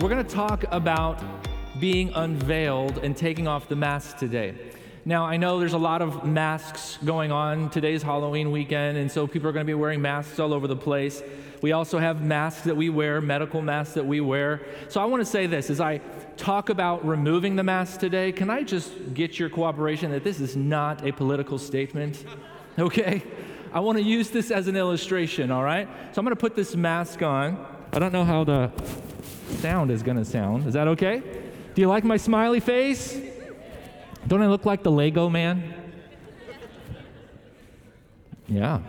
we're going to talk about being unveiled and taking off the mask today. Now, I know there's a lot of masks going on. Today's Halloween weekend, and so people are going to be wearing masks all over the place. We also have masks that we wear, medical masks that we wear. So I want to say this as I talk about removing the mask today, can I just get your cooperation that this is not a political statement? Okay? I want to use this as an illustration, all right? So I'm going to put this mask on. I don't know how the sound is going to sound. Is that okay? Do you like my smiley face? Don't I look like the Lego man? Yeah.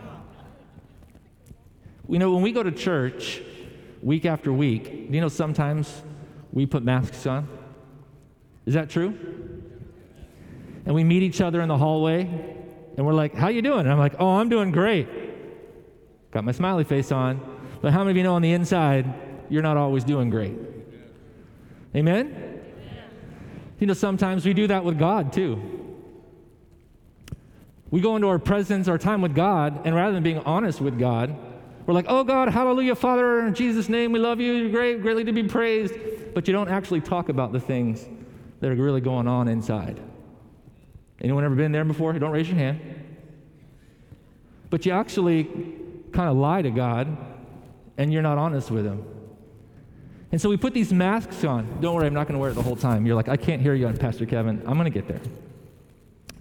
You know, when we go to church week after week, you know sometimes we put masks on? Is that true? And we meet each other in the hallway and we're like, "How you doing?" And I'm like, "Oh, I'm doing great." Got my smiley face on. But how many of you know on the inside you're not always doing great? Amen? You know, sometimes we do that with God too. We go into our presence, our time with God, and rather than being honest with God, we're like, oh God, hallelujah, Father, in Jesus' name, we love you, you're great, greatly to be praised. But you don't actually talk about the things that are really going on inside. Anyone ever been there before? Don't raise your hand. But you actually kind of lie to God and you're not honest with Him. And so we put these masks on. Don't worry, I'm not going to wear it the whole time. You're like, I can't hear you on Pastor Kevin. I'm going to get there.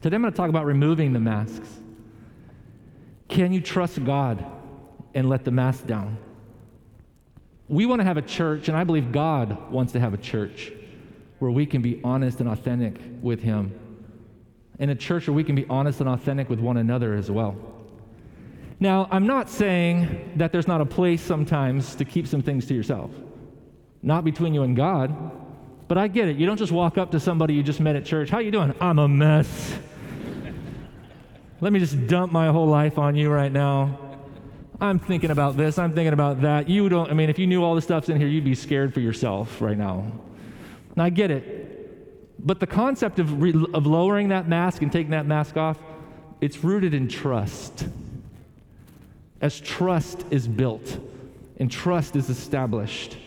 Today I'm going to talk about removing the masks. Can you trust God and let the mask down? We want to have a church, and I believe God wants to have a church where we can be honest and authentic with Him. And a church where we can be honest and authentic with one another as well. Now, I'm not saying that there's not a place sometimes to keep some things to yourself not between you and God. But I get it. You don't just walk up to somebody you just met at church. How you doing? I'm a mess. Let me just dump my whole life on you right now. I'm thinking about this. I'm thinking about that. You don't, I mean, if you knew all the stuff's in here, you'd be scared for yourself right now. And I get it. But the concept of, re- of lowering that mask and taking that mask off, it's rooted in trust. As trust is built and trust is established,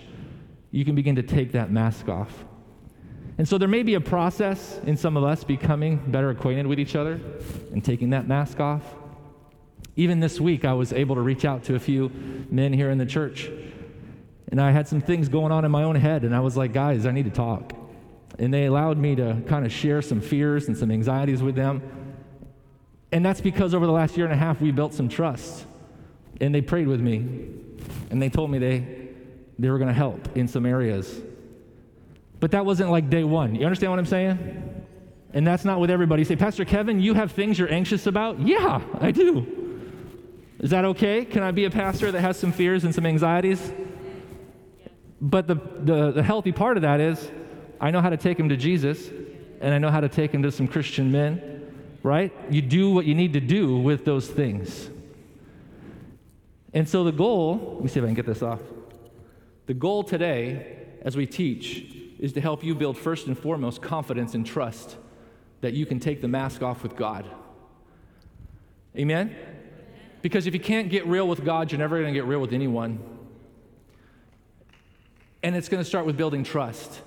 you can begin to take that mask off. And so there may be a process in some of us becoming better acquainted with each other and taking that mask off. Even this week, I was able to reach out to a few men here in the church. And I had some things going on in my own head, and I was like, guys, I need to talk. And they allowed me to kind of share some fears and some anxieties with them. And that's because over the last year and a half, we built some trust. And they prayed with me. And they told me they they were going to help in some areas. But that wasn't like day one. You understand what I'm saying? And that's not with everybody. You say, Pastor Kevin, you have things you're anxious about? Yeah, I do. Is that okay? Can I be a pastor that has some fears and some anxieties? But the, the, the healthy part of that is I know how to take him to Jesus, and I know how to take him to some Christian men, right? You do what you need to do with those things. And so the goal, let me see if I can get this off. The goal today, as we teach, is to help you build first and foremost confidence and trust that you can take the mask off with God. Amen? Because if you can't get real with God, you're never going to get real with anyone. And it's going to start with building trust.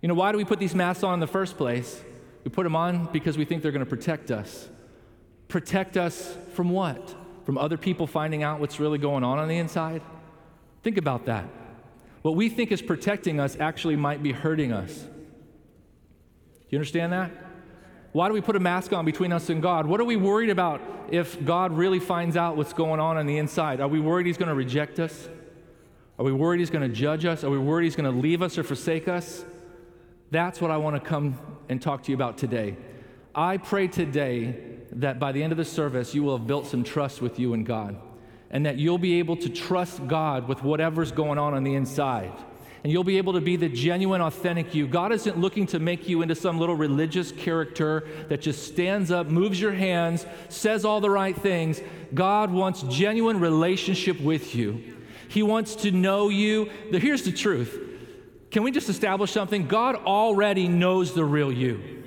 You know, why do we put these masks on in the first place? We put them on because we think they're going to protect us. Protect us from what? From other people finding out what's really going on on the inside? Think about that. What we think is protecting us actually might be hurting us. Do you understand that? Why do we put a mask on between us and God? What are we worried about if God really finds out what's going on on the inside? Are we worried He's going to reject us? Are we worried He's going to judge us? Are we worried He's going to leave us or forsake us? That's what I want to come and talk to you about today. I pray today that by the end of the service, you will have built some trust with you and God and that you'll be able to trust God with whatever's going on on the inside. And you'll be able to be the genuine, authentic you. God isn't looking to make you into some little religious character that just stands up, moves your hands, says all the right things. God wants genuine relationship with you. He wants to know you. Here's the truth. Can we just establish something? God already knows the real you.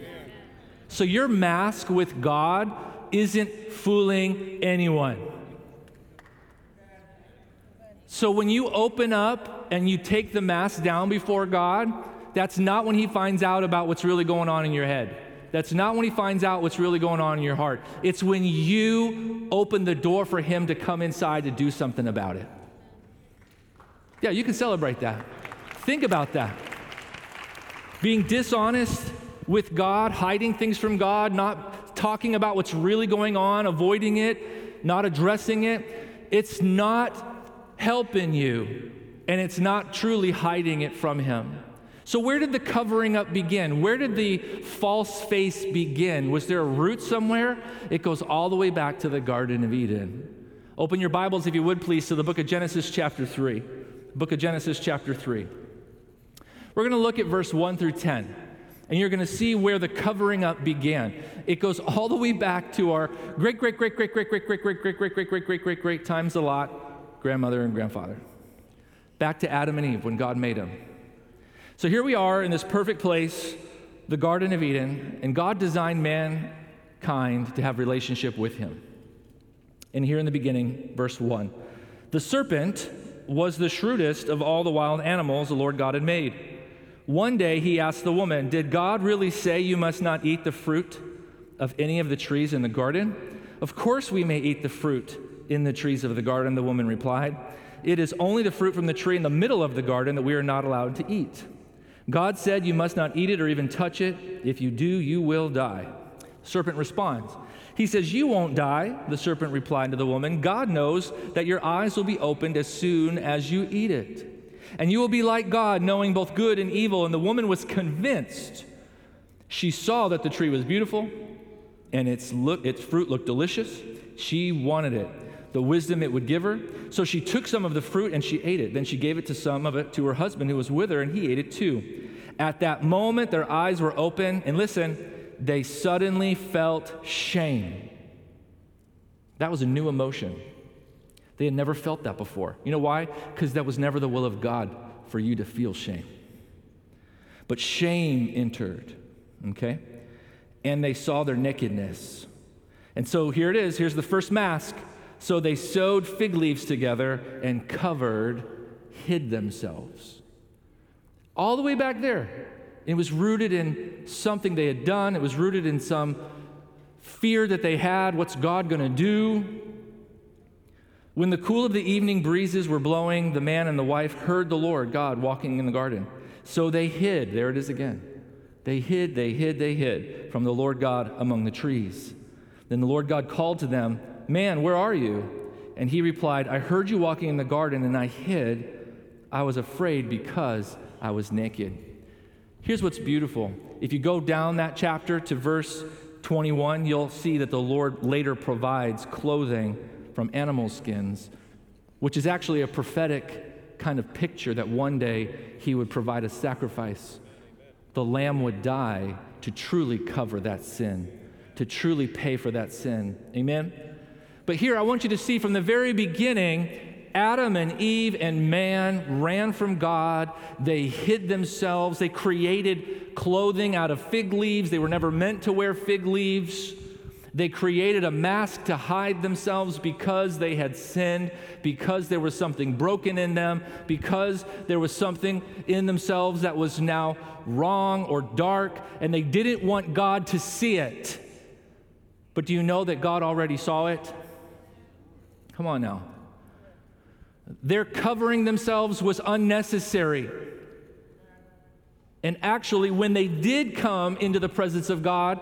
So your mask with God isn't fooling anyone. So when you open up and you take the mask down before God, that's not when He finds out about what's really going on in your head. That's not when He finds out what's really going on in your heart. It's when you open the door for Him to come inside to do something about it. Yeah, you can celebrate that. Think about that. Being dishonest with God, hiding things from God, not talking about what's really going on, avoiding it, not addressing it, it's not helping you, and it's not truly hiding it from Him. So, where did the covering up begin? Where did the false face begin? Was there a root somewhere? It goes all the way back to the Garden of Eden. Open your Bibles, if you would please, to the book of Genesis, chapter 3. Book of Genesis, chapter 3. We're going to look at verse 1 through 10, and you're going to see where the covering up began. It goes all the way back to our great, great, great, great, great, great, great, great, great, great, great, great, great, great, great times a lot, grandmother and grandfather. Back to Adam and Eve when God made them. So here we are in this perfect place, the Garden of Eden, and God designed mankind to have relationship with him. And here in the beginning, verse 1. The serpent was the shrewdest of all the wild animals the Lord God had made. One day he asked the woman, Did God really say you must not eat the fruit of any of the trees in the garden? Of course we may eat the fruit in the trees of the garden, the woman replied. It is only the fruit from the tree in the middle of the garden that we are not allowed to eat. God said, You must not eat it or even touch it. If you do, you will die. serpent responds, He says, You won't die. The serpent replied to the woman, God knows that your eyes will be opened as soon as you eat it. And you will be like God, knowing both good and evil. And the woman was convinced. She saw that the tree was beautiful and its, look, its fruit looked delicious. She wanted it the wisdom it would give her. So she took some of the fruit and she ate it. Then she gave it to some of it to her husband who was with her, and he ate it too. At that moment, their eyes were open, and listen, they suddenly felt shame. That was a new emotion. They had never felt that before. You know why? Because that was never the will of God for you to feel shame. But shame entered, okay? And they saw their nakedness. And so here it is. Here's the first mask. So they sewed fig leaves together and covered, hid themselves. All the way back there. It was rooted in something they had done, it was rooted in some fear that they had. What's God going to do? When the cool of the evening breezes were blowing, the man and the wife heard the Lord God walking in the garden. So they hid. There it is again. They hid, they hid, they hid from the Lord God among the trees. Then the Lord God called to them, Man, where are you? And he replied, I heard you walking in the garden and I hid. I was afraid because I was naked. Here's what's beautiful. If you go down that chapter to verse 21, you'll see that the Lord later provides clothing from animal skins, which is actually a prophetic kind of picture that one day he would provide a sacrifice. The lamb would die to truly cover that sin, to truly pay for that sin. Amen? But here I want you to see from the very beginning, Adam and Eve and man ran from God. They hid themselves. They created clothing out of fig leaves. They were never meant to wear fig leaves. They created a mask to hide themselves because they had sinned, because there was something broken in them, because there was something in themselves that was now wrong or dark, and they didn't want God to see it. But do you know that God already saw it? Come on now. Their covering themselves was unnecessary. And actually, when they did come into the presence of God,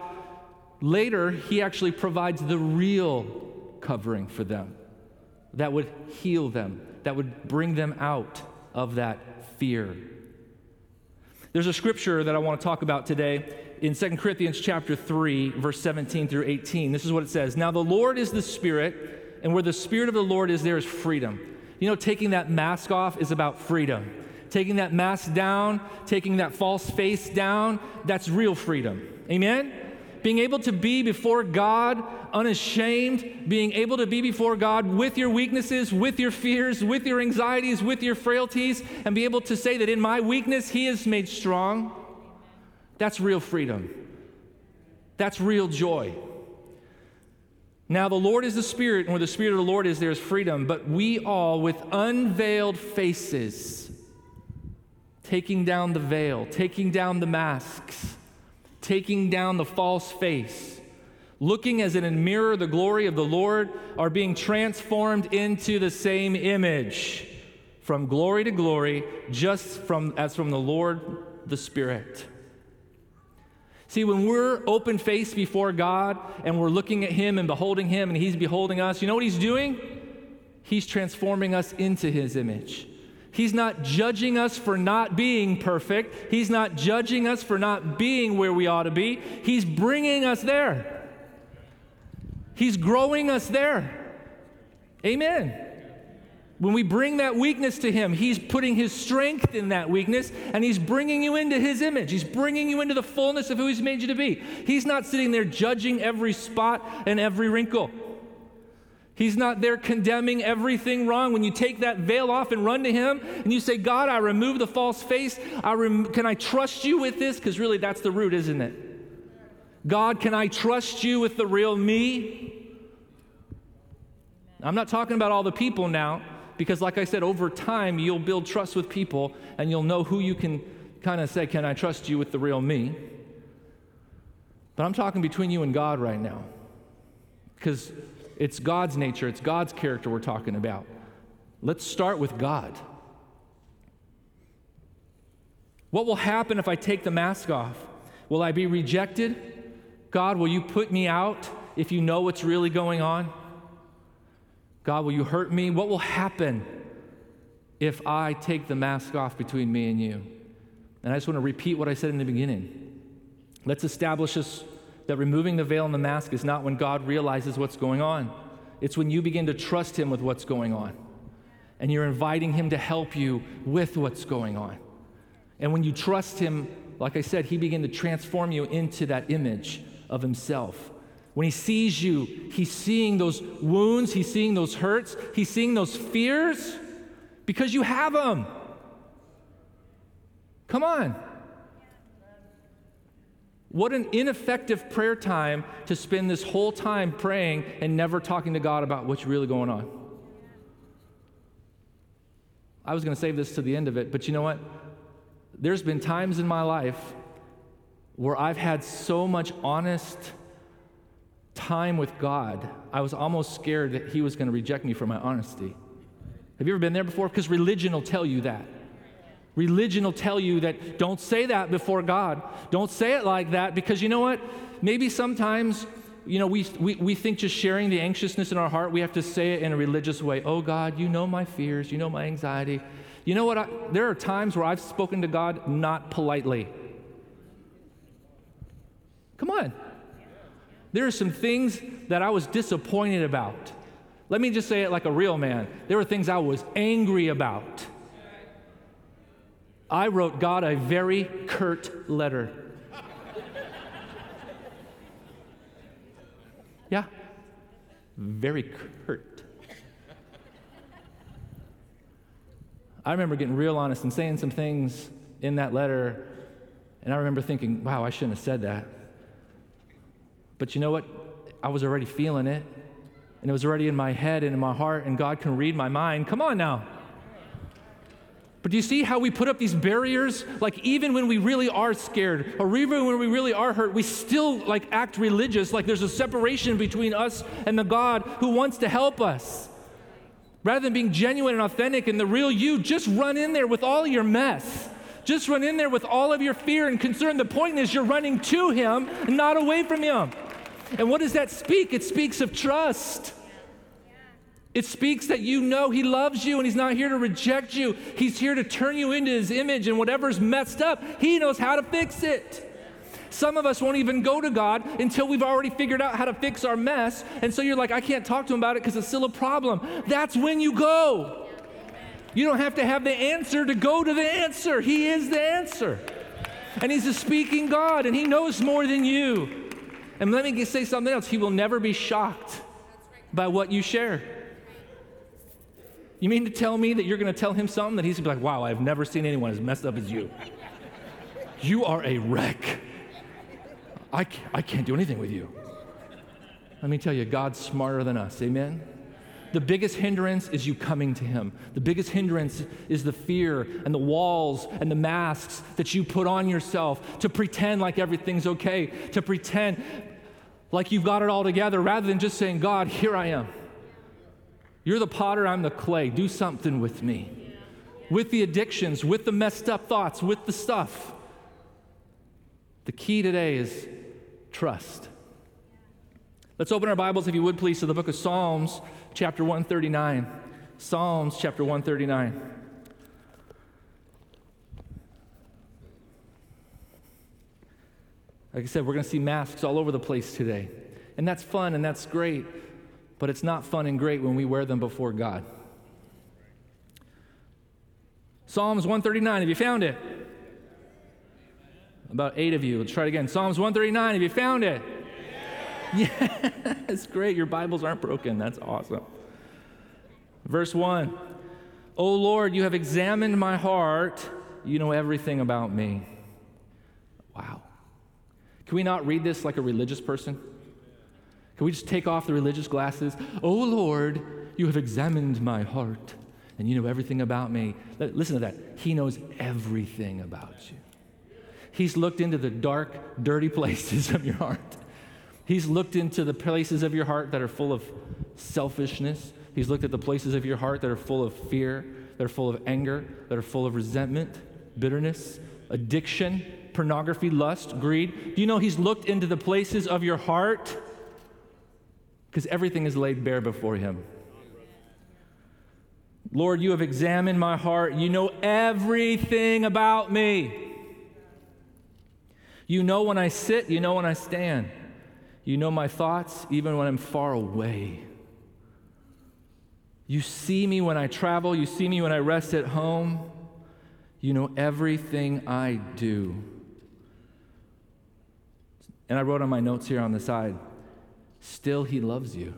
later He actually provides the real covering for them that would heal them, that would bring them out of that fear. There's a scripture that I want to talk about today in 2 Corinthians chapter 3 verse 17 through 18. This is what it says. Now the Lord is the Spirit, and where the Spirit of the Lord is, there is freedom. You know, taking that mask off is about freedom. Taking that mask down, taking that false face down, that's real freedom. Amen? Being able to be before God unashamed, being able to be before God with your weaknesses, with your fears, with your anxieties, with your frailties, and be able to say that in my weakness, He is made strong. That's real freedom. That's real joy. Now, the Lord is the Spirit, and where the Spirit of the Lord is, there is freedom. But we all, with unveiled faces, taking down the veil, taking down the masks, taking down the false face, looking as in a mirror the glory of the Lord, are being transformed into the same image from glory to glory, just from, as from the Lord the Spirit. See, when we're open faced before God and we're looking at Him and beholding Him and He's beholding us, you know what He's doing? He's transforming us into His image. He's not judging us for not being perfect. He's not judging us for not being where we ought to be. He's bringing us there. He's growing us there. Amen. When we bring that weakness to Him, He's putting His strength in that weakness and He's bringing you into His image. He's bringing you into the fullness of who He's made you to be. He's not sitting there judging every spot and every wrinkle. He's not there condemning everything wrong. When you take that veil off and run to Him and you say, God, I remove the false face. I rem- can I trust you with this? Because really, that's the root, isn't it? God, can I trust you with the real me? I'm not talking about all the people now. Because, like I said, over time, you'll build trust with people and you'll know who you can kind of say, Can I trust you with the real me? But I'm talking between you and God right now. Because it's God's nature, it's God's character we're talking about. Let's start with God. What will happen if I take the mask off? Will I be rejected? God, will you put me out if you know what's really going on? God, will you hurt me? What will happen if I take the mask off between me and you? And I just want to repeat what I said in the beginning. Let's establish this, that removing the veil and the mask is not when God realizes what's going on, it's when you begin to trust Him with what's going on. And you're inviting Him to help you with what's going on. And when you trust Him, like I said, He begin to transform you into that image of Himself. When he sees you, he's seeing those wounds, he's seeing those hurts, he's seeing those fears because you have them. Come on. What an ineffective prayer time to spend this whole time praying and never talking to God about what's really going on. I was going to save this to the end of it, but you know what? There's been times in my life where I've had so much honest, time with God, I was almost scared that He was going to reject me for my honesty. Have you ever been there before? Because religion will tell you that. Religion will tell you that don't say that before God. Don't say it like that because you know what? Maybe sometimes, you know, we, we, we think just sharing the anxiousness in our heart, we have to say it in a religious way. Oh, God, you know my fears, you know my anxiety. You know what? I, there are times where I've spoken to God not politely. Come on. There are some things that I was disappointed about. Let me just say it like a real man. There were things I was angry about. I wrote God a very curt letter. Yeah, very curt. I remember getting real honest and saying some things in that letter, and I remember thinking, wow, I shouldn't have said that. But you know what? I was already feeling it, and it was already in my head and in my heart, and God can read my mind. Come on now. But do you see how we put up these barriers? Like, even when we really are scared, or even when we really are hurt, we still like act religious, like there's a separation between us and the God who wants to help us. Rather than being genuine and authentic and the real you, just run in there with all your mess. Just run in there with all of your fear and concern. The point is, you're running to Him, not away from Him. And what does that speak? It speaks of trust. It speaks that you know He loves you and He's not here to reject you. He's here to turn you into His image, and whatever's messed up, He knows how to fix it. Some of us won't even go to God until we've already figured out how to fix our mess. And so you're like, I can't talk to Him about it because it's still a problem. That's when you go. You don't have to have the answer to go to the answer. He is the answer. And He's a speaking God, and He knows more than you. And let me say something else He will never be shocked by what you share. You mean to tell me that you're going to tell him something that he's going to be like, wow, I've never seen anyone as messed up as you? You are a wreck. I can't, I can't do anything with you. Let me tell you, God's smarter than us. Amen? The biggest hindrance is you coming to Him. The biggest hindrance is the fear and the walls and the masks that you put on yourself to pretend like everything's okay, to pretend like you've got it all together rather than just saying, God, here I am. You're the potter, I'm the clay. Do something with me. With the addictions, with the messed up thoughts, with the stuff. The key today is trust. Let's open our Bibles, if you would please, to the book of Psalms, chapter 139. Psalms, chapter 139. Like I said, we're going to see masks all over the place today. And that's fun and that's great, but it's not fun and great when we wear them before God. Psalms 139, have you found it? About eight of you. Let's try it again. Psalms 139, have you found it? Yeah. Yes, great. Your Bibles aren't broken. That's awesome. Verse 1 O Lord, you have examined my heart. You know everything about me. Wow. Can we not read this like a religious person? Can we just take off the religious glasses? Oh Lord, you have examined my heart and you know everything about me. Listen to that. He knows everything about you. He's looked into the dark, dirty places of your heart. He's looked into the places of your heart that are full of selfishness. He's looked at the places of your heart that are full of fear, that are full of anger, that are full of resentment, bitterness, addiction, pornography, lust, greed. Do you know He's looked into the places of your heart? Because everything is laid bare before Him. Lord, you have examined my heart. You know everything about me. You know when I sit, you know when I stand. You know my thoughts even when I'm far away. You see me when I travel, you see me when I rest at home. You know everything I do. And I wrote on my notes here on the side, still he loves you.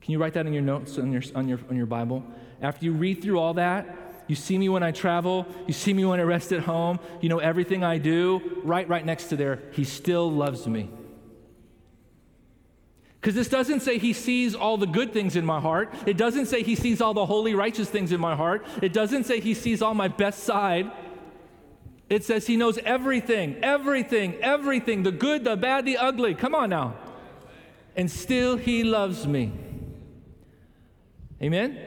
Can you write that in your notes on your, on your, on your Bible? After you read through all that, you see me when I travel, you see me when I rest at home, you know everything I do, right, right next to there, he still loves me. Because this doesn't say he sees all the good things in my heart. It doesn't say he sees all the holy, righteous things in my heart. It doesn't say he sees all my best side. It says he knows everything, everything, everything the good, the bad, the ugly. Come on now. And still he loves me. Amen?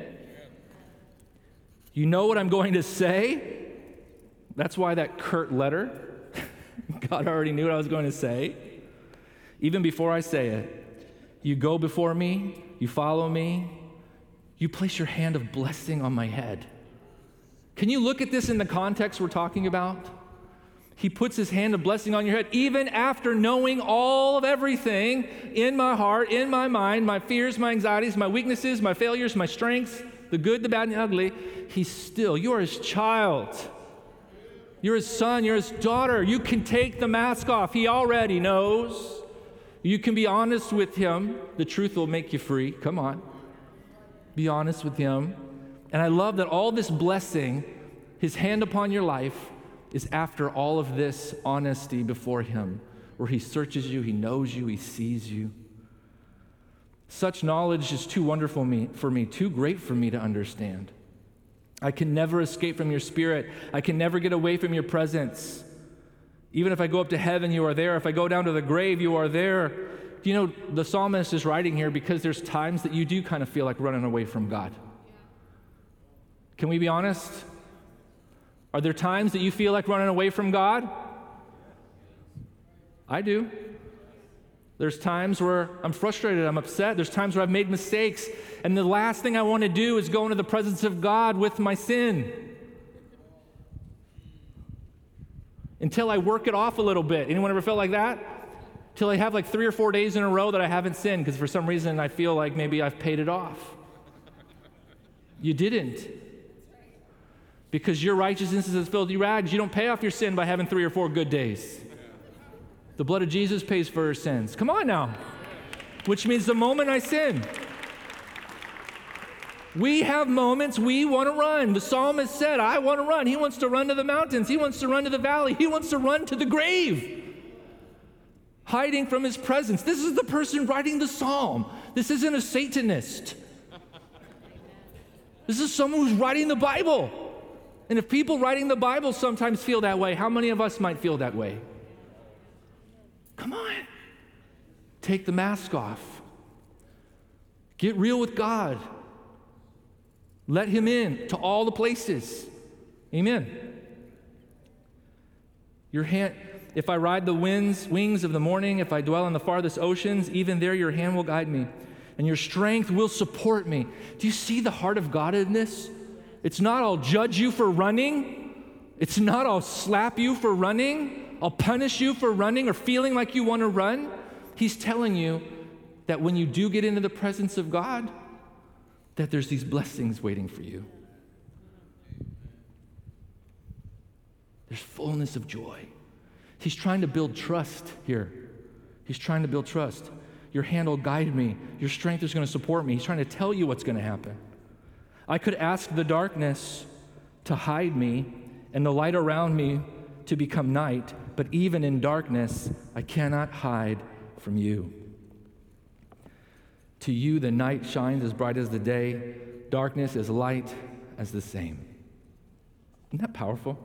You know what I'm going to say? That's why that curt letter, God already knew what I was going to say, even before I say it. You go before me, you follow me, you place your hand of blessing on my head. Can you look at this in the context we're talking about? He puts his hand of blessing on your head, even after knowing all of everything in my heart, in my mind, my fears, my anxieties, my weaknesses, my failures, my strengths, the good, the bad, and the ugly. He's still, you're his child. You're his son, you're his daughter. You can take the mask off. He already knows. You can be honest with Him. The truth will make you free. Come on. Be honest with Him. And I love that all this blessing, His hand upon your life, is after all of this honesty before Him, where He searches you, He knows you, He sees you. Such knowledge is too wonderful me, for me, too great for me to understand. I can never escape from your spirit. I can never get away from your presence. Even if I go up to heaven, you are there. If I go down to the grave, you are there. You know, the psalmist is writing here because there's times that you do kind of feel like running away from God. Can we be honest? Are there times that you feel like running away from God? I do. There's times where I'm frustrated, I'm upset. There's times where I've made mistakes. And the last thing I want to do is go into the presence of God with my sin. until I work it off a little bit. Anyone ever felt like that? Till I have like three or four days in a row that I haven't sinned because for some reason I feel like maybe I've paid it off. You didn't. Because your righteousness is as filthy rags. You don't pay off your sin by having three or four good days. The blood of Jesus pays for our sins. Come on now. Which means the moment I sin, we have moments we want to run. The psalmist said, I want to run. He wants to run to the mountains. He wants to run to the valley. He wants to run to the grave. hiding from his presence. This is the person writing the psalm. This isn't a Satanist. This is someone who's writing the Bible. And if people writing the Bible sometimes feel that way, how many of us might feel that way? Come on. Take the mask off. Get real with God. Let Him in to all the places. Amen. Your hand, if I ride the winds, wings of the morning, if I dwell in the farthest oceans, even there your hand will guide me, and your strength will support me. Do you see the heart of God in this? It's not I'll judge you for running. It's not I'll slap you for running. I'll punish you for running or feeling like you want to run. He's telling you that when you do get into the presence of God, that there's these blessings waiting for you. There's fullness of joy. He's trying to build trust here. He's trying to build trust. Your hand will guide me. Your strength is going to support me. He's trying to tell you what's going to happen. I could ask the darkness to hide me and the light around me to become night, but even in darkness, I cannot hide from you. To you, the night shines as bright as the day, darkness is light as the same. Isn't that powerful?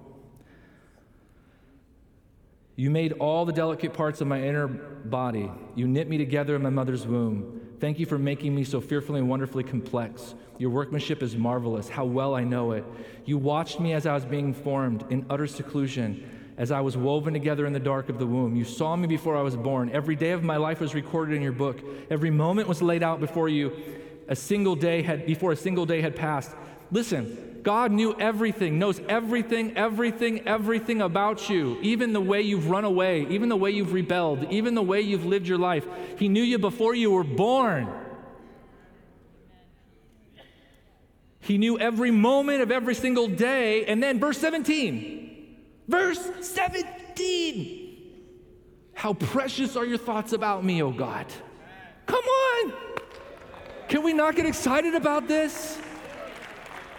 You made all the delicate parts of my inner body. You knit me together in my mother's womb. Thank you for making me so fearfully and wonderfully complex. Your workmanship is marvelous. How well I know it. You watched me as I was being formed in utter seclusion, as I was woven together in the dark of the womb. You saw me before I was born. Every day of my life was recorded in your book. Every moment was laid out before you. A single day had before a single day had passed. Listen, God knew everything, knows everything, everything, everything about you, even the way you've run away, even the way you've rebelled, even the way you've lived your life. He knew you before you were born. He knew every moment of every single day. And then, verse 17, verse 17. How precious are your thoughts about me, O God? Come on. Can we not get excited about this?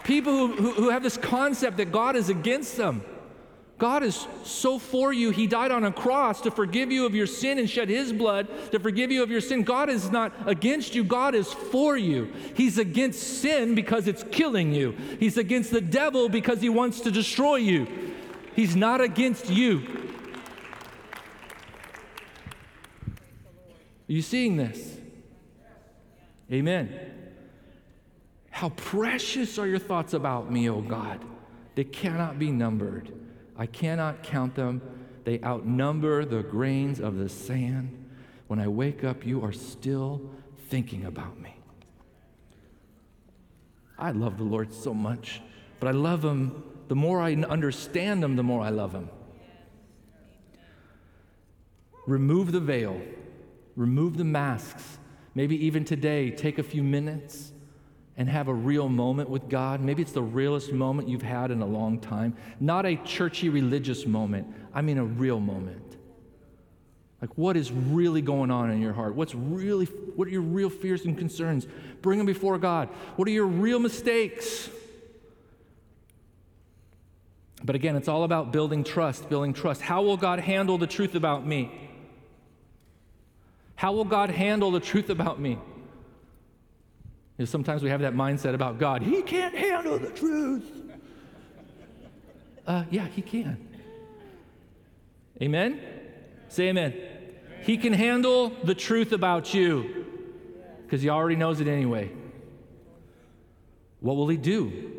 People who, who, who have this concept that God is against them. God is so for you. He died on a cross to forgive you of your sin and shed His blood to forgive you of your sin. God is not against you, God is for you. He's against sin because it's killing you, He's against the devil because He wants to destroy you. He's not against you. Are you seeing this? Amen. How precious are your thoughts about me, O God. They cannot be numbered. I cannot count them. They outnumber the grains of the sand. When I wake up, you are still thinking about me. I love the Lord so much, but I love Him. The more I understand Him, the more I love Him. Remove the veil, remove the masks. Maybe even today, take a few minutes and have a real moment with God. Maybe it's the realest moment you've had in a long time. Not a churchy religious moment, I mean a real moment. Like, what is really going on in your heart? What's really, what are your real fears and concerns? Bring them before God. What are your real mistakes? But again, it's all about building trust, building trust. How will God handle the truth about me? How will God handle the truth about me? You know, sometimes we have that mindset about God. He can't handle the truth. Uh, yeah, he can. Amen? Say amen. He can handle the truth about you because he already knows it anyway. What will he do?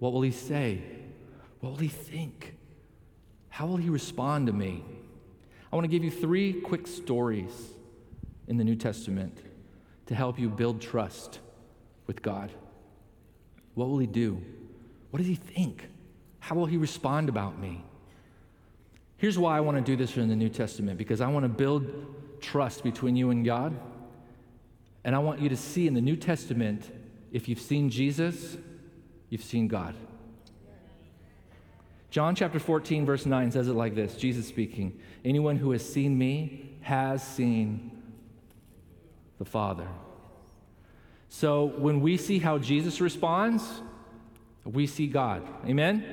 What will he say? What will he think? How will he respond to me? I want to give you three quick stories in the New Testament to help you build trust with God? What will he do? What does he think? How will he respond about me? Here's why I want to do this in the New Testament because I want to build trust between you and God. And I want you to see in the New Testament if you've seen Jesus, you've seen God. John chapter 14, verse 9 says it like this Jesus speaking Anyone who has seen me has seen the Father. So when we see how Jesus responds, we see God. Amen?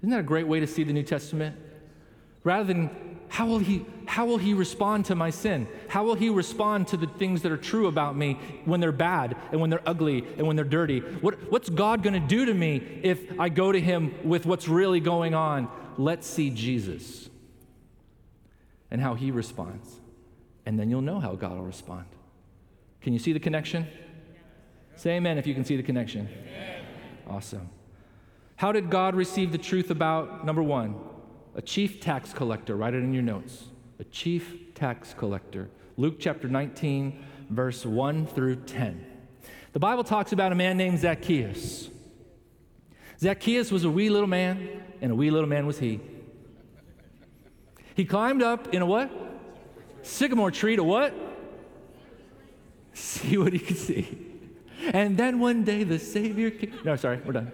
Isn't that a great way to see the New Testament? Rather than how will he how will he respond to my sin? How will he respond to the things that are true about me when they're bad and when they're ugly and when they're dirty? What, what's God going to do to me if I go to him with what's really going on? Let's see Jesus and how he responds. And then you'll know how God will respond. Can you see the connection? Say amen if you can see the connection. Amen. Awesome. How did God receive the truth about, number one, a chief tax collector? Write it in your notes. A chief tax collector. Luke chapter 19, verse 1 through 10. The Bible talks about a man named Zacchaeus. Zacchaeus was a wee little man, and a wee little man was he. He climbed up in a what? Sycamore tree to what? See what he could see. And then one day the Savior came. No, sorry, we're done.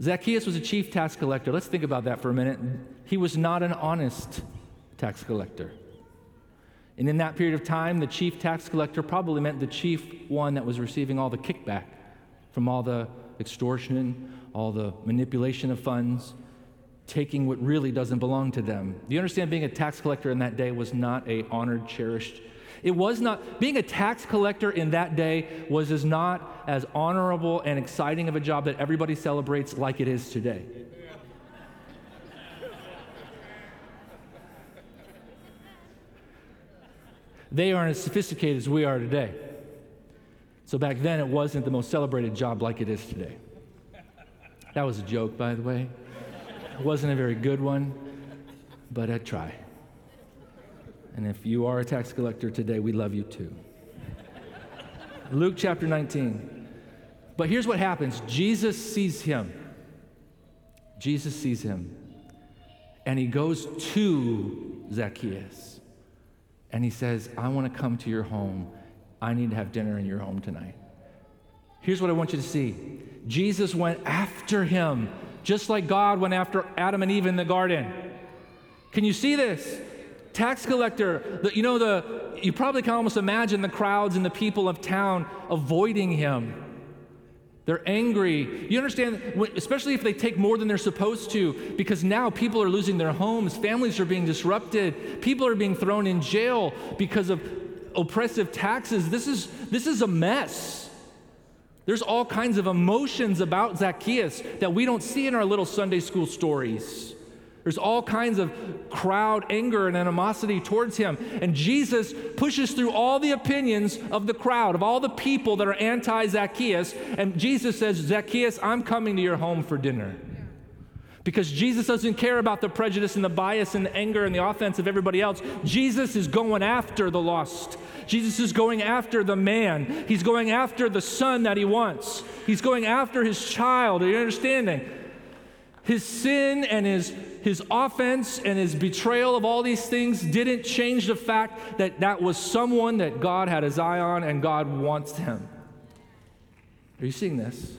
Zacchaeus was a chief tax collector. Let's think about that for a minute. He was not an honest tax collector. And in that period of time, the chief tax collector probably meant the chief one that was receiving all the kickback from all the extortion, all the manipulation of funds, taking what really doesn't belong to them. Do you understand being a tax collector in that day was not a honored, cherished it was not, being a tax collector in that day was as not as honorable and exciting of a job that everybody celebrates like it is today. they aren't as sophisticated as we are today. So back then, it wasn't the most celebrated job like it is today. That was a joke, by the way. Wasn't a very good one, but I'd try. And if you are a tax collector today, we love you too. Luke chapter 19. But here's what happens Jesus sees him. Jesus sees him. And he goes to Zacchaeus. And he says, I want to come to your home. I need to have dinner in your home tonight. Here's what I want you to see Jesus went after him, just like God went after Adam and Eve in the garden. Can you see this? tax collector, the, you know, the, you probably can almost imagine the crowds and the people of town avoiding him. They're angry. You understand, especially if they take more than they're supposed to, because now people are losing their homes, families are being disrupted, people are being thrown in jail because of oppressive taxes. This is, this is a mess. There's all kinds of emotions about Zacchaeus that we don't see in our little Sunday school stories. There's all kinds of crowd anger and animosity towards him. And Jesus pushes through all the opinions of the crowd, of all the people that are anti Zacchaeus. And Jesus says, Zacchaeus, I'm coming to your home for dinner. Because Jesus doesn't care about the prejudice and the bias and the anger and the offense of everybody else. Jesus is going after the lost. Jesus is going after the man. He's going after the son that he wants. He's going after his child. Are you understanding? His sin and his, his offense and his betrayal of all these things didn't change the fact that that was someone that God had his eye on and God wants him. Are you seeing this?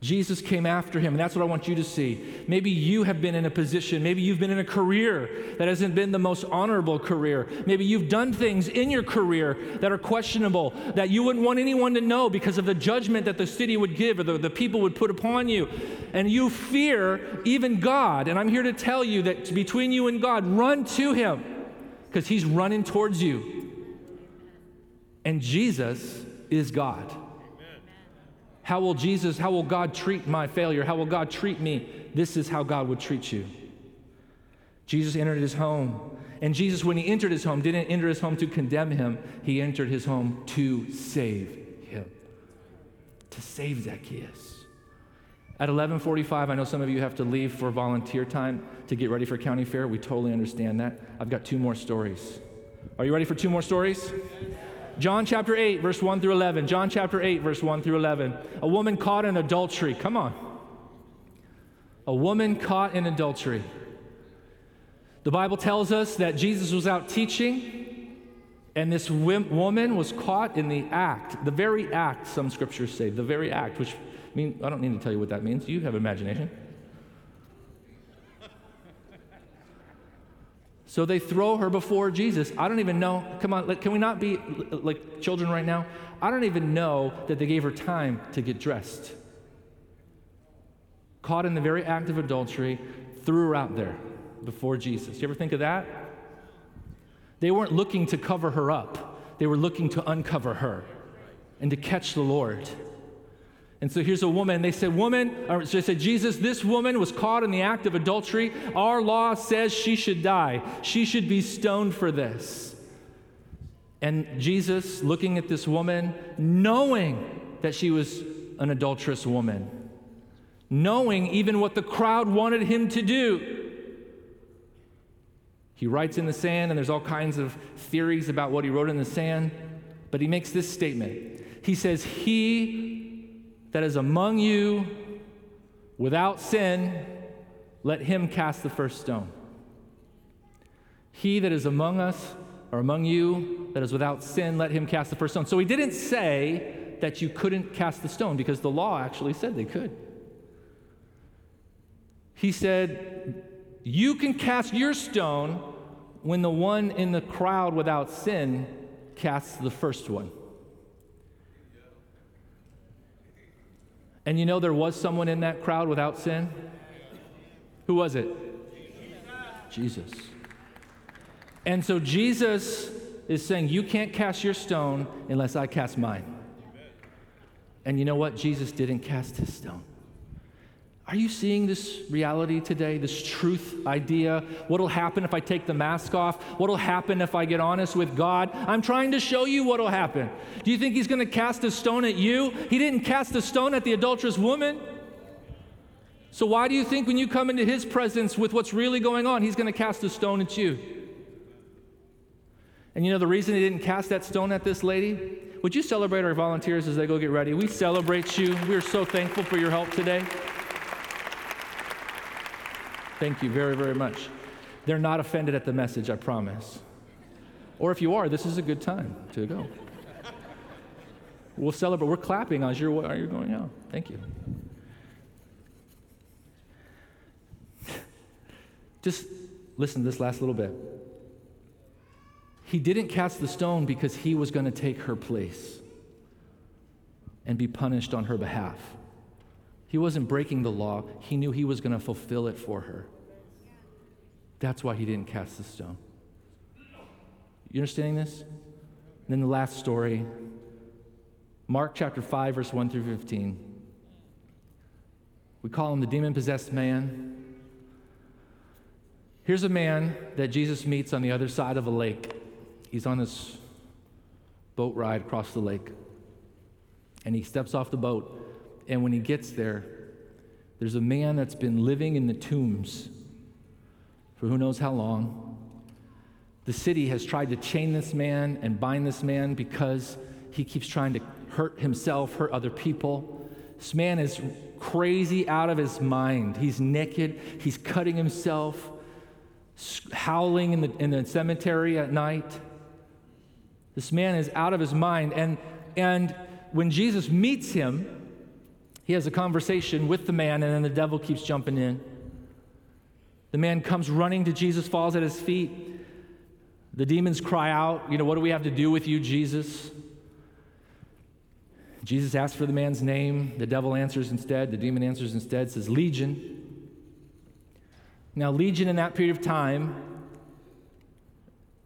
Jesus came after him, and that's what I want you to see. Maybe you have been in a position, maybe you've been in a career that hasn't been the most honorable career. Maybe you've done things in your career that are questionable, that you wouldn't want anyone to know because of the judgment that the city would give or the, the people would put upon you. And you fear even God. And I'm here to tell you that between you and God, run to him because he's running towards you. And Jesus is God. How will Jesus, how will God treat my failure? How will God treat me? This is how God would treat you. Jesus entered his home. And Jesus, when he entered his home, didn't enter his home to condemn him, he entered his home to save him, to save Zacchaeus. At 11:45, I know some of you have to leave for volunteer time to get ready for county fair. We totally understand that. I've got two more stories. Are you ready for two more stories? John chapter 8, verse 1 through 11. John chapter 8, verse 1 through 11. A woman caught in adultery. Come on. A woman caught in adultery. The Bible tells us that Jesus was out teaching, and this woman was caught in the act, the very act, some scriptures say, the very act, which I mean I don't need to tell you what that means. You have imagination. So they throw her before Jesus. I don't even know. Come on, can we not be like children right now? I don't even know that they gave her time to get dressed. caught in the very act of adultery, threw her out there before Jesus. You ever think of that? They weren't looking to cover her up, they were looking to uncover her and to catch the Lord. And so here's a woman. They said, Woman, or they said, Jesus, this woman was caught in the act of adultery. Our law says she should die. She should be stoned for this. And Jesus, looking at this woman, knowing that she was an adulterous woman, knowing even what the crowd wanted him to do, he writes in the sand, and there's all kinds of theories about what he wrote in the sand, but he makes this statement. He says, He that is among you without sin, let him cast the first stone. He that is among us or among you that is without sin, let him cast the first stone. So he didn't say that you couldn't cast the stone because the law actually said they could. He said, You can cast your stone when the one in the crowd without sin casts the first one. And you know, there was someone in that crowd without sin? Who was it? Jesus. And so Jesus is saying, You can't cast your stone unless I cast mine. And you know what? Jesus didn't cast his stone. Are you seeing this reality today, this truth idea? What'll happen if I take the mask off? What'll happen if I get honest with God? I'm trying to show you what'll happen. Do you think He's going to cast a stone at you? He didn't cast a stone at the adulterous woman. So, why do you think when you come into His presence with what's really going on, He's going to cast a stone at you? And you know the reason He didn't cast that stone at this lady? Would you celebrate our volunteers as they go get ready? We celebrate you. We're so thankful for your help today. Thank you very, very much. They're not offended at the message, I promise. Or if you are, this is a good time to go. We'll celebrate. We're clapping as you're, you're going out. Thank you. Just listen to this last little bit. He didn't cast the stone because he was going to take her place and be punished on her behalf. He wasn't breaking the law, he knew he was going to fulfill it for her. That's why he didn't cast the stone. You understanding this? And then the last story Mark chapter 5, verse 1 through 15. We call him the demon possessed man. Here's a man that Jesus meets on the other side of a lake. He's on this boat ride across the lake. And he steps off the boat and when he gets there, there's a man that's been living in the tombs for who knows how long. The city has tried to chain this man and bind this man because he keeps trying to hurt himself, hurt other people. This man is crazy out of his mind. He's naked, he's cutting himself, howling in the, in the cemetery at night. This man is out of his mind. And, and when Jesus meets him, he has a conversation with the man, and then the devil keeps jumping in. The man comes running to Jesus, falls at his feet. The demons cry out, You know, what do we have to do with you, Jesus? Jesus asks for the man's name. The devil answers instead. The demon answers instead, says, Legion. Now, Legion in that period of time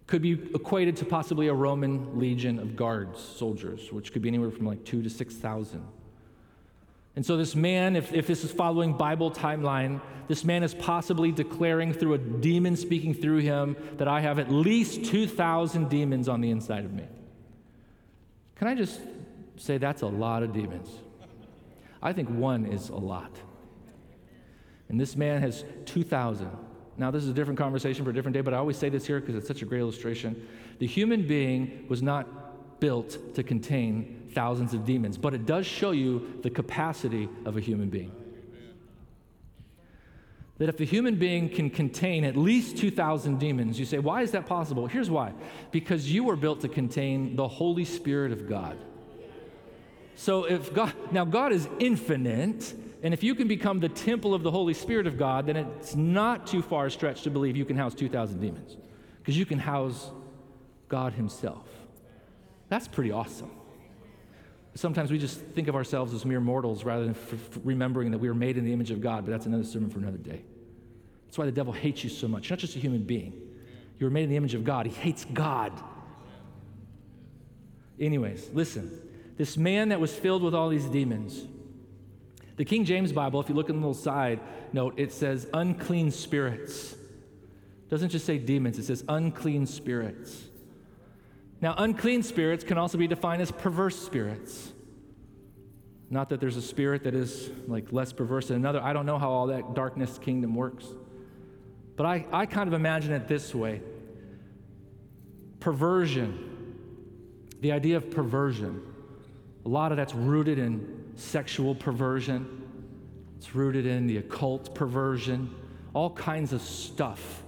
could be equated to possibly a Roman legion of guards, soldiers, which could be anywhere from like two to 6,000. And so, this man, if, if this is following Bible timeline, this man is possibly declaring through a demon speaking through him that I have at least 2,000 demons on the inside of me. Can I just say that's a lot of demons? I think one is a lot. And this man has 2,000. Now, this is a different conversation for a different day, but I always say this here because it's such a great illustration. The human being was not built to contain thousands of demons, but it does show you the capacity of a human being. That if a human being can contain at least 2,000 demons, you say, why is that possible? Here's why because you were built to contain the Holy Spirit of God. So if God, now God is infinite, and if you can become the temple of the Holy Spirit of God, then it's not too far stretched to believe you can house 2,000 demons because you can house God Himself. That's pretty awesome. Sometimes we just think of ourselves as mere mortals rather than f- f- remembering that we were made in the image of God, but that's another sermon for another day. That's why the devil hates you so much. You're not just a human being, you were made in the image of God. He hates God. Anyways, listen. This man that was filled with all these demons, the King James Bible, if you look in the little side note, it says unclean spirits. It doesn't just say demons, it says unclean spirits. Now, unclean spirits can also be defined as perverse spirits. Not that there's a spirit that is like less perverse than another. I don't know how all that darkness kingdom works. But I, I kind of imagine it this way perversion, the idea of perversion, a lot of that's rooted in sexual perversion, it's rooted in the occult perversion. All kinds of stuff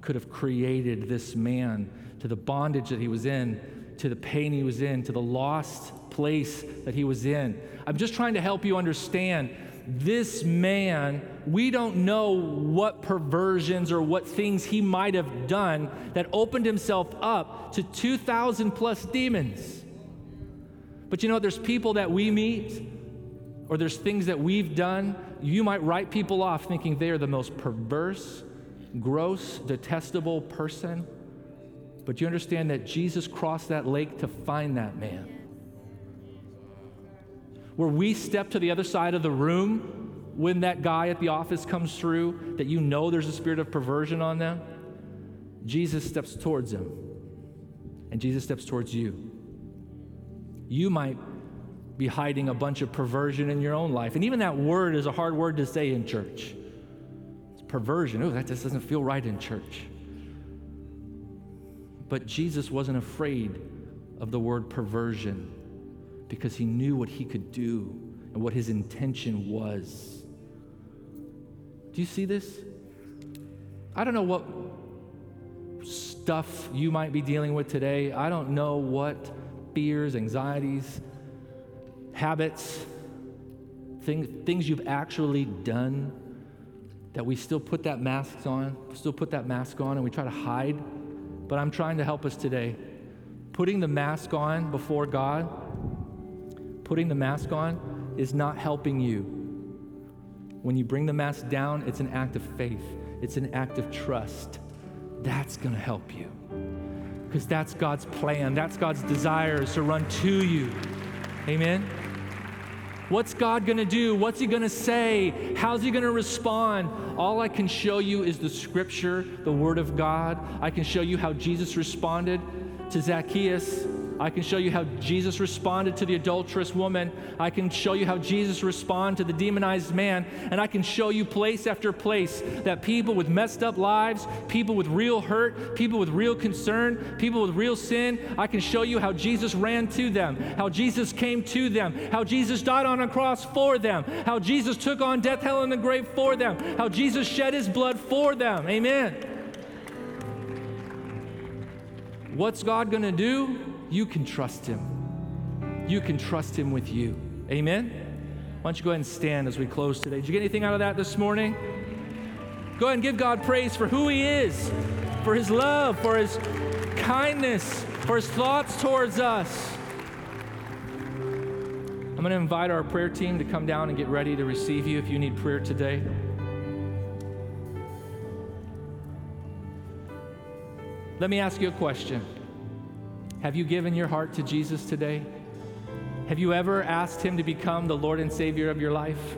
could have created this man to the bondage that he was in, to the pain he was in, to the lost place that he was in. I'm just trying to help you understand this man, we don't know what perversions or what things he might have done that opened himself up to 2,000 plus demons. But you know, there's people that we meet, or there's things that we've done. You might write people off thinking they are the most perverse, gross, detestable person. But you understand that Jesus crossed that lake to find that man. Where we step to the other side of the room when that guy at the office comes through, that you know there's a spirit of perversion on them, Jesus steps towards him. And Jesus steps towards you. You might be hiding a bunch of perversion in your own life. And even that word is a hard word to say in church. It's perversion. Oh, that just doesn't feel right in church. But Jesus wasn't afraid of the word perversion because he knew what he could do and what his intention was. Do you see this? I don't know what stuff you might be dealing with today. I don't know what fears, anxieties, habits, thing, things you've actually done that we still put that mask on, still put that mask on, and we try to hide but I'm trying to help us today. Putting the mask on before God, putting the mask on is not helping you. When you bring the mask down, it's an act of faith, it's an act of trust. That's going to help you. Because that's God's plan, that's God's desire is to run to you. Amen. What's God gonna do? What's He gonna say? How's He gonna respond? All I can show you is the scripture, the Word of God. I can show you how Jesus responded to Zacchaeus I can show you how Jesus responded to the adulterous woman. I can show you how Jesus responded to the demonized man. And I can show you place after place that people with messed up lives, people with real hurt, people with real concern, people with real sin, I can show you how Jesus ran to them, how Jesus came to them, how Jesus died on a cross for them, how Jesus took on death, hell, and the grave for them, how Jesus shed his blood for them. Amen. What's God going to do? You can trust Him. You can trust Him with you. Amen? Why don't you go ahead and stand as we close today? Did you get anything out of that this morning? Go ahead and give God praise for who He is, for His love, for His kindness, for His thoughts towards us. I'm going to invite our prayer team to come down and get ready to receive you if you need prayer today. Let me ask you a question. Have you given your heart to Jesus today? Have you ever asked Him to become the Lord and Savior of your life?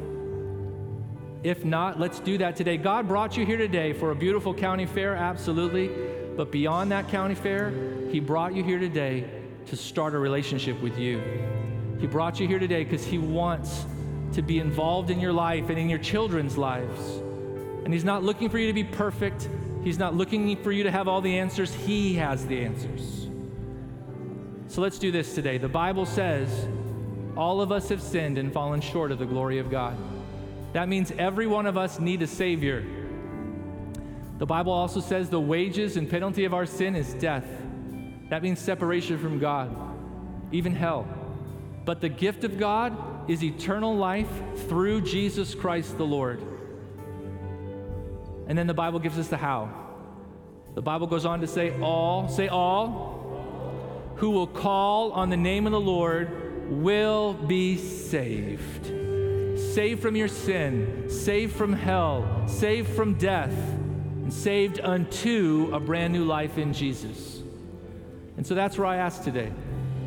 If not, let's do that today. God brought you here today for a beautiful county fair, absolutely. But beyond that county fair, He brought you here today to start a relationship with you. He brought you here today because He wants to be involved in your life and in your children's lives. And He's not looking for you to be perfect, He's not looking for you to have all the answers. He has the answers. So let's do this today. The Bible says all of us have sinned and fallen short of the glory of God. That means every one of us need a Savior. The Bible also says the wages and penalty of our sin is death. That means separation from God, even hell. But the gift of God is eternal life through Jesus Christ the Lord. And then the Bible gives us the how. The Bible goes on to say, all, say all, who will call on the name of the Lord will be saved. Saved from your sin, saved from hell, saved from death, and saved unto a brand new life in Jesus. And so that's where I ask today.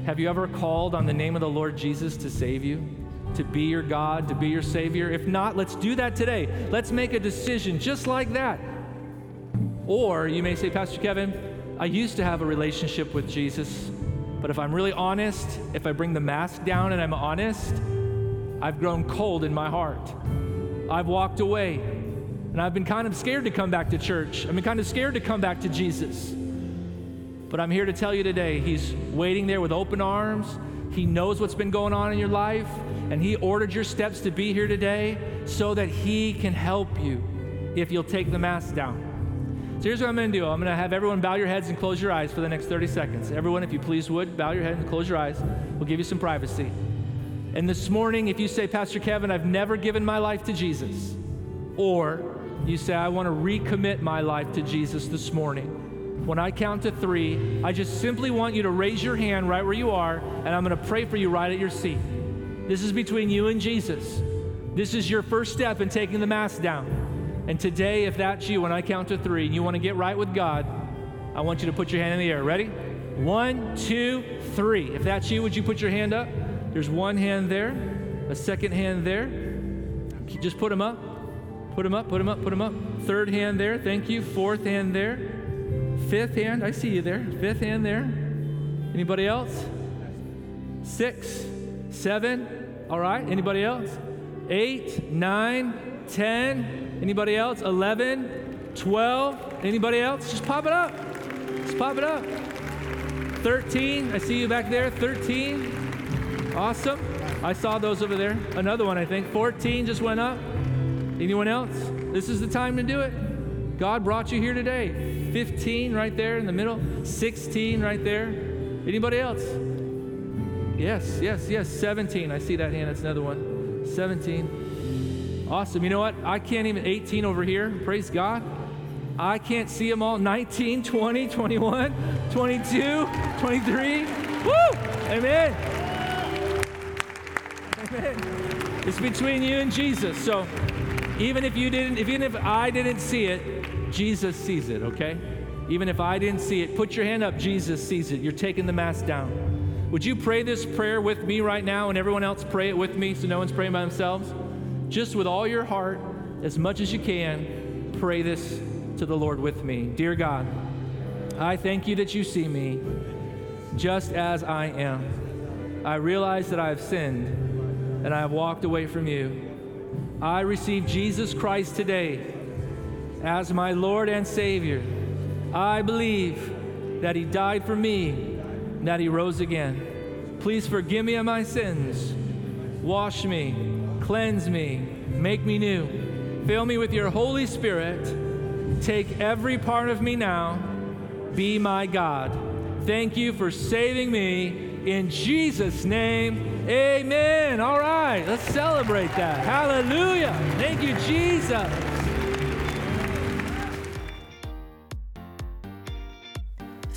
Have you ever called on the name of the Lord Jesus to save you? To be your God, to be your Savior? If not, let's do that today. Let's make a decision just like that. Or you may say, Pastor Kevin, I used to have a relationship with Jesus, but if I'm really honest, if I bring the mask down and I'm honest, I've grown cold in my heart. I've walked away, and I've been kind of scared to come back to church. I've been kind of scared to come back to Jesus. But I'm here to tell you today, He's waiting there with open arms. He knows what's been going on in your life, and He ordered your steps to be here today so that He can help you if you'll take the mask down. So here's what I'm going to do I'm going to have everyone bow your heads and close your eyes for the next 30 seconds. Everyone, if you please would, bow your head and close your eyes. We'll give you some privacy. And this morning, if you say, Pastor Kevin, I've never given my life to Jesus, or you say, I want to recommit my life to Jesus this morning when I count to three, I just simply want you to raise your hand right where you are, and I'm going to pray for you right at your seat. This is between you and Jesus. This is your first step in taking the mask down. And today, if that's you, when I count to three you want to get right with God, I want you to put your hand in the air. Ready? One, two, three. If that's you, would you put your hand up? There's one hand there, a second hand there. Just put them up. Put them up, put them up, put them up. Third hand there. Thank you. Fourth hand there. Fifth hand, I see you there. Fifth hand there. Anybody else? Six, seven. All right. Anybody else? Eight, nine, ten. Anybody else? Eleven, twelve. Anybody else? Just pop it up. Just pop it up. Thirteen. I see you back there. Thirteen. Awesome. I saw those over there. Another one, I think. Fourteen just went up. Anyone else? This is the time to do it. God brought you here today. 15 right there in the middle, 16 right there. Anybody else? Yes, yes, yes. 17. I see that hand. That's another one. 17. Awesome. You know what? I can't even, 18 over here. Praise God. I can't see them all. 19, 20, 21, 22, 23. Woo! Amen. Amen. It's between you and Jesus. So even if you didn't, if, even if I didn't see it, Jesus sees it, okay? Even if I didn't see it, put your hand up. Jesus sees it. You're taking the mask down. Would you pray this prayer with me right now and everyone else pray it with me so no one's praying by themselves? Just with all your heart, as much as you can, pray this to the Lord with me. Dear God, I thank you that you see me just as I am. I realize that I have sinned and I have walked away from you. I receive Jesus Christ today as my Lord and Savior. I believe that He died for me, and that He rose again. Please forgive me of my sins. Wash me, cleanse me, make me new. Fill me with your Holy Spirit. Take every part of me now. Be my God. Thank you for saving me. In Jesus' name, amen. All right, let's celebrate that. Hallelujah. Thank you, Jesus.